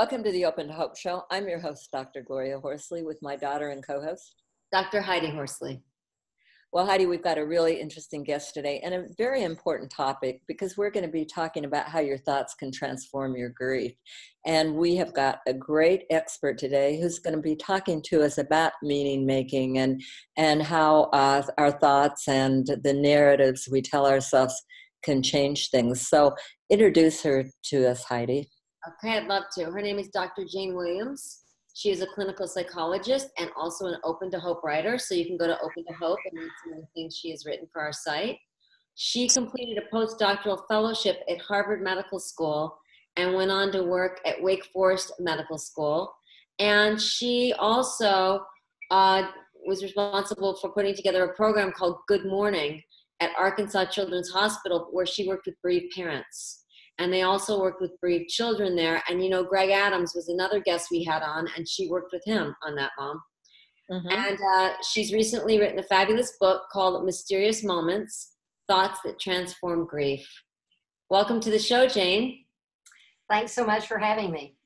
Welcome to the Open to Hope Show. I'm your host, Dr. Gloria Horsley, with my daughter and co host, Dr. Heidi Horsley. Well, Heidi, we've got a really interesting guest today and a very important topic because we're going to be talking about how your thoughts can transform your grief. And we have got a great expert today who's going to be talking to us about meaning making and, and how uh, our thoughts and the narratives we tell ourselves can change things. So, introduce her to us, Heidi. Okay, I'd love to. Her name is Dr. Jane Williams. She is a clinical psychologist and also an Open to Hope writer. So you can go to Open to Hope and read some of the things she has written for our site. She completed a postdoctoral fellowship at Harvard Medical School and went on to work at Wake Forest Medical School. And she also uh, was responsible for putting together a program called Good Morning at Arkansas Children's Hospital, where she worked with bereaved parents and they also worked with bereaved children there. And you know, Greg Adams was another guest we had on, and she worked with him on that mom. Mm-hmm. And uh, she's recently written a fabulous book called Mysterious Moments Thoughts That Transform Grief. Welcome to the show, Jane. Thanks so much for having me.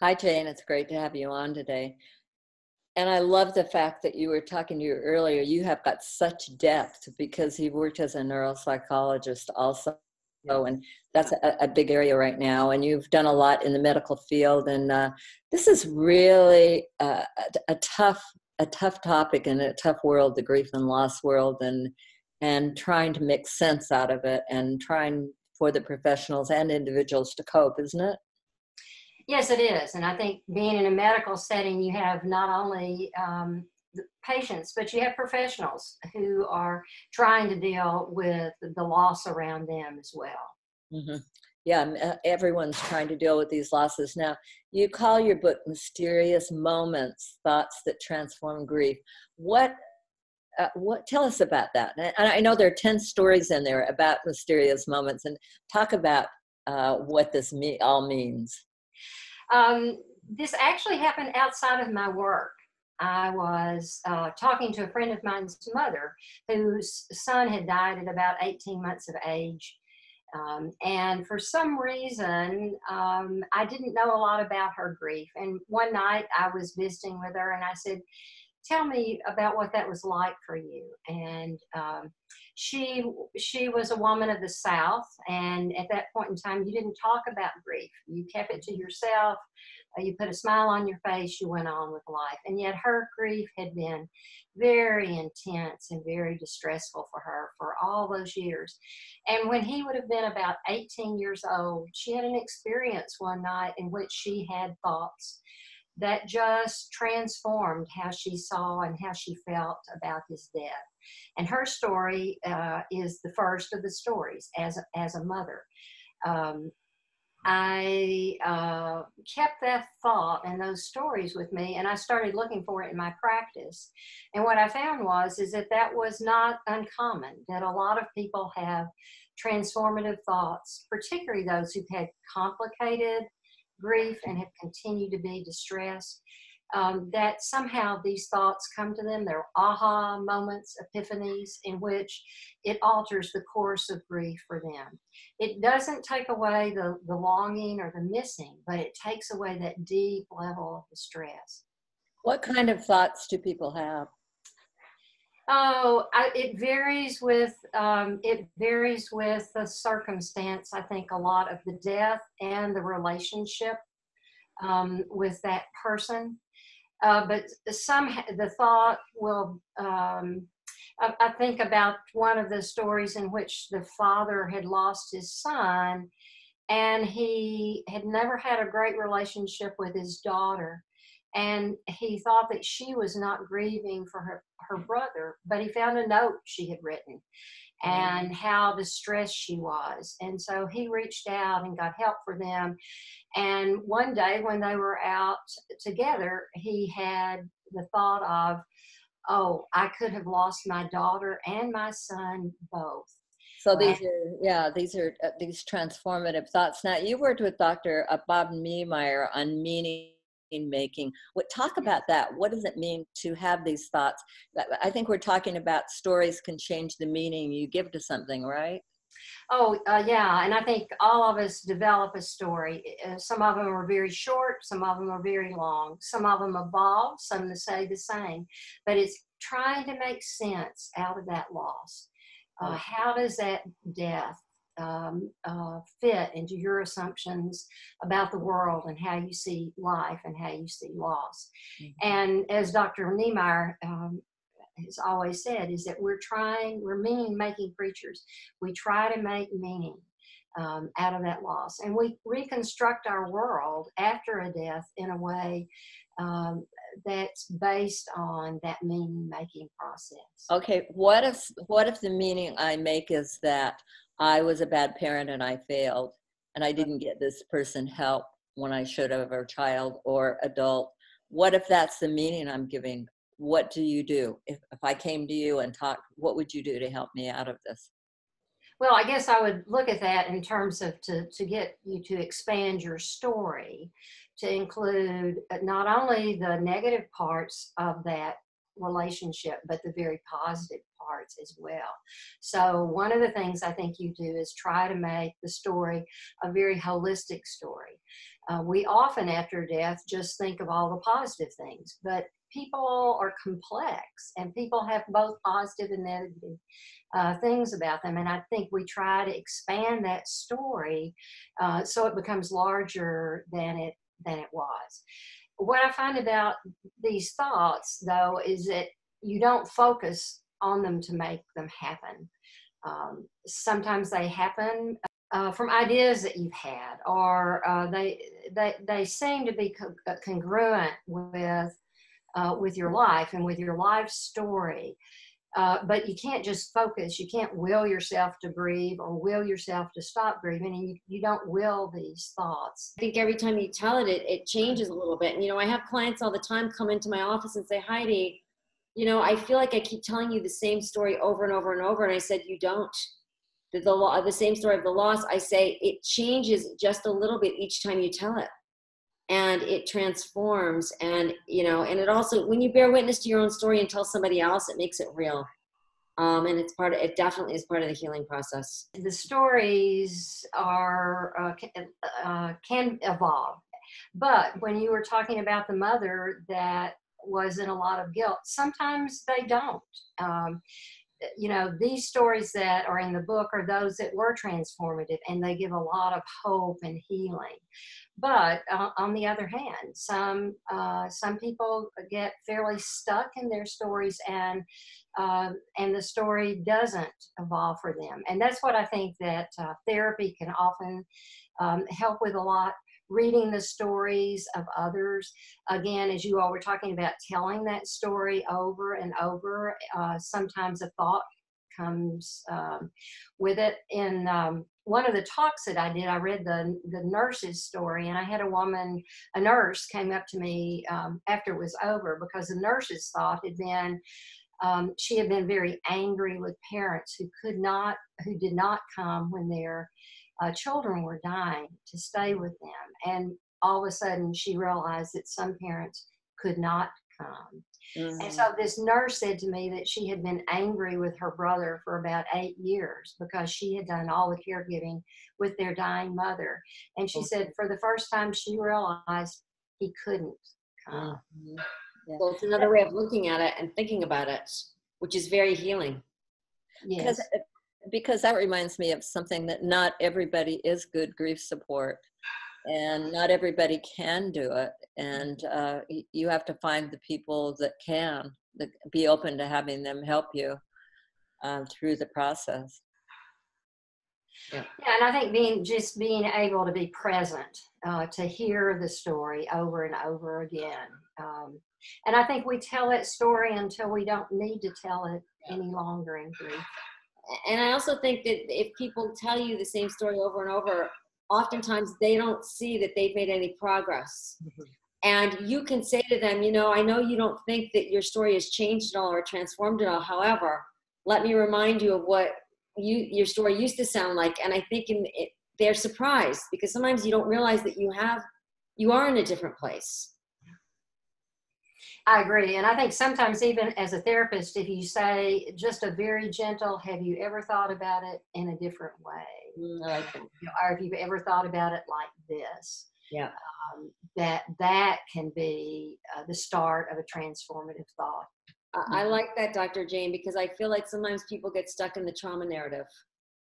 Hi, Jane. It's great to have you on today. And I love the fact that you were talking to you earlier. You have got such depth because you worked as a neuropsychologist also and that's a, a, big area right now. And you've done a lot in the medical field and uh, this is really uh, a, a, tough a tough topic and a tough world the grief and loss world and and trying to make sense out of it and trying for the professionals and individuals to cope isn't it? Yes it is. And i think being in a medical setting you have not only um, patients, but you have professionals who are trying to deal with the loss around them as well. Mm-hmm. Yeah, uh, everyone's trying to deal with these losses. Now, you call your book Mysterious Moments Thoughts That Transform Grief. What uh, what tell us about that and i know there are 10 stories in there about mysterious moments and talk about uh, what this me- all means um, this actually happened outside of my work I was uh, talking to a friend of mine's mother whose son had died at about 18 months of age. Um, and for some reason, um, I didn't know a lot about her grief. And one night I was visiting with her and I said, Tell me about what that was like for you. And um, she she was a woman of the South, and at that point in time, you didn't talk about grief. You kept it to yourself. Uh, you put a smile on your face, you went on with life. And yet her grief had been very intense and very distressful for her for all those years. And when he would have been about 18 years old, she had an experience one night in which she had thoughts that just transformed how she saw and how she felt about his death. And her story uh, is the first of the stories as, as a mother. Um, I uh, kept that thought and those stories with me, and I started looking for it in my practice. And what I found was is that that was not uncommon. That a lot of people have transformative thoughts, particularly those who've had complicated grief and have continued to be distressed um, that somehow these thoughts come to them. They're aha moments, epiphanies, in which it alters the course of grief for them. It doesn't take away the, the longing or the missing, but it takes away that deep level of distress. What kind of thoughts do people have? Oh, I, it varies with um, it varies with the circumstance. I think a lot of the death and the relationship um, with that person. Uh, but some the thought will. Um, I, I, think about one of the stories in which the father had lost his son, and he had never had a great relationship with his daughter, and he thought that she was not grieving for her her brother, but he found a note she had written and how distressed she was. And so he reached out and got help for them. And one day when they were out together, he had the thought of, oh, I could have lost my daughter and my son both. So these are, yeah, these are uh, these transformative thoughts. Now, you worked with Dr. Uh, Bob Neimeyer on meaning making. What talk about that? What does it mean to have these thoughts? I think we're talking about stories can change the meaning you give to something, right? Oh, uh, yeah. And I think all of us develop a story. Uh, some of them are very short, some of them are very long, some of them evolve, some to say the same. But it's trying to make sense out of that loss. Uh, how does that death um, uh, fit into your assumptions about the world and how you see life and how you see loss? Mm-hmm. And as Dr. Neimeyer um, has always said is that we're trying, we're meaning making creatures. We try to make meaning um, out of that loss. And we reconstruct our world after a death in a way um, that's based on that meaning making process. Okay, what if what if the meaning I make is that I was a bad parent and I failed and I didn't get this person help when I should have or child or adult? What if that's the meaning I'm giving? What do you do? If, if i came to you and talked what would you do to help me out of this? Well i guess i would look at that in terms of to, to get you to expand your story to include uh, not only the negative parts of that relationship but the very positive parts as well so one of the things i think you do is try to make the story a very holistic story uh, we often after death just think of all the positive things but people are complex and people have both positive and negative uh, things about them. And I think we try to expand that story uh, so it becomes larger than it than it was. What I find about these thoughts, though, is that you don't focus on them to make them happen. Um, sometimes they happen uh, from ideas that you've had, or uh, they, they they seem to be co- uh, congruent with uh, with your life and with your life story. Uh, but you can't just focus. You can't will yourself to grieve or will yourself to stop grieving, and you, you don't will these thoughts. I think every time you tell it, it, it changes a little bit. And, you know, I have clients all the time come into my office and say, Heidi, you know, I feel like I keep telling you the same story over and over and over. And I said, you don't. The, the, the same story of the loss, I say it changes just a little bit each time you tell it and it transforms and you know and it also when you bear witness to your own story and tell somebody else it makes it real. Um, and it's part of it definitely is part of the healing process. The stories are uh, uh, can evolve. But when you were talking about the mother that was in a lot of guilt sometimes they don't. Um, you know these stories that are in the book are those that were transformative and they give a lot of hope and healing but uh, on the other hand, some uh, some people get fairly stuck in their stories, and uh, and the story doesn't evolve for them. And that's what I think that uh, therapy can often um, help with a lot. Reading the stories of others, again, as you all were talking about, telling that story over and over. Uh, sometimes a thought comes um, with it. In um, one of the talks that I did, I read the the nurse's story, and I had a woman, a nurse, came up to me um, after it was over because the nurse's thought had been. Um, she had been very angry with parents who could not, who did not come when their uh, children were dying to stay with them. And all of a sudden, she realized that some parents could not come. Mm-hmm. And so this nurse said to me that she had been angry with her brother for about eight years because she had done all the caregiving with their dying mother. And she okay. said for the first time she realized he couldn't come. Mm-hmm. Yeah. Well, it's another way of looking at it and thinking about it, which is very healing. Yes. Because, because that reminds me of something that not everybody is good grief support and not everybody can do it and uh, you have to find the people that can that be open to having them help you um, through the process yeah. yeah and i think being just being able to be present uh, to hear the story over and over again um, and i think we tell that story until we don't need to tell it any longer in grief and i also think that if people tell you the same story over and over oftentimes they don't see that they've made any progress. Mm-hmm. And you can say to them, you know, I know you don't think that your story has changed at all or transformed at all. However, let me remind you of what you your story used to sound like. And I think in, it, they're surprised because sometimes you don't realize that you have you are in a different place. I agree. And I think sometimes, even as a therapist, if you say just a very gentle, have you ever thought about it in a different way? Mm, I like that. You know, Or have you ever thought about it like this? Yeah. Um, that that can be uh, the start of a transformative thought. I, I like that, Dr. Jane, because I feel like sometimes people get stuck in the trauma narrative.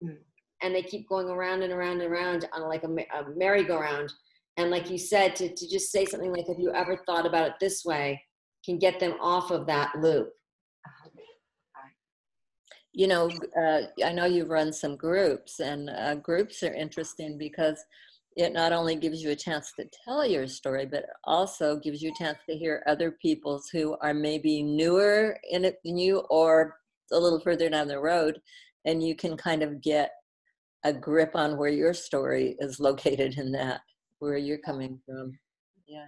Mm. And they keep going around and around and around on like a, a merry-go-round. And like you said, to, to just say something like, have you ever thought about it this way, can get them off of that loop. you know, uh, I know you've run some groups, and uh, groups are interesting because it not only gives you a chance to tell your story, but also gives you a chance to hear other people's who are maybe newer in it than you or a little further down the road, and you can kind of get a grip on where your story is located in that, where you're coming from. Yeah.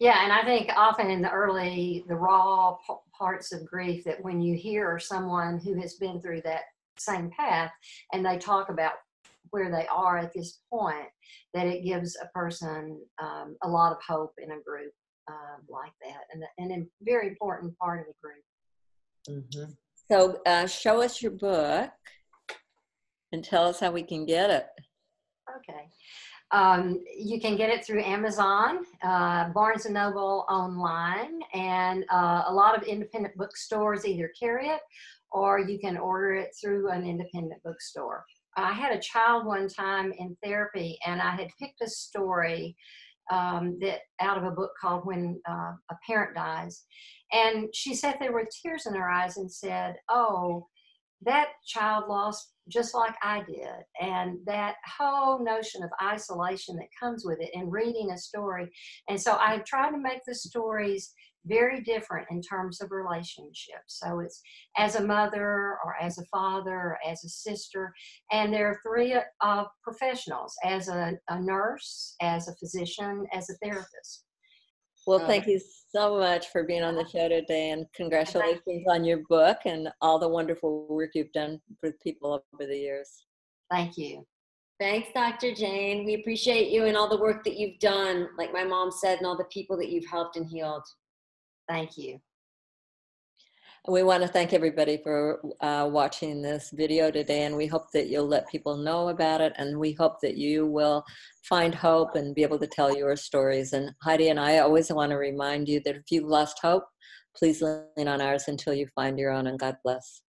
Yeah, and I think often in the early, the raw p- parts of grief, that when you hear someone who has been through that same path and they talk about where they are at this point, that it gives a person um, a lot of hope in a group um, like that, and, and a very important part of the group. So uh, show us your book and tell us how we can get it. Okay. Um, you can get it through Amazon, uh, Barnes and Noble online, and uh, a lot of independent bookstores either carry it or you can order it through an independent bookstore. I had a child one time in therapy, and I had picked a story um, that out of a book called "When uh, a Parent Dies," and she sat there with tears in her eyes and said, "Oh." That child lost just like I did. And that whole notion of isolation that comes with it and reading a story. And so I try to make the stories very different in terms of relationships. So it's as a mother or as a father or as a sister. And there are three uh, professionals as a, a nurse, as a physician, as a therapist. Well, Uh, thank you so much for being on the show today, and congratulations on your book and all the wonderful work you've done with people over the years. Thank you. Thanks, Dr. Jane. We appreciate you and all the work that you've done, like my mom said, and all the people that you've helped and healed. Thank you. We want to thank everybody for uh, watching this video today, and we hope that you'll let people know about it, and we hope that you will find hope and be able to tell your stories. And Heidi and I always want to remind you that if you've lost hope, please lean on ours until you find your own, and God bless.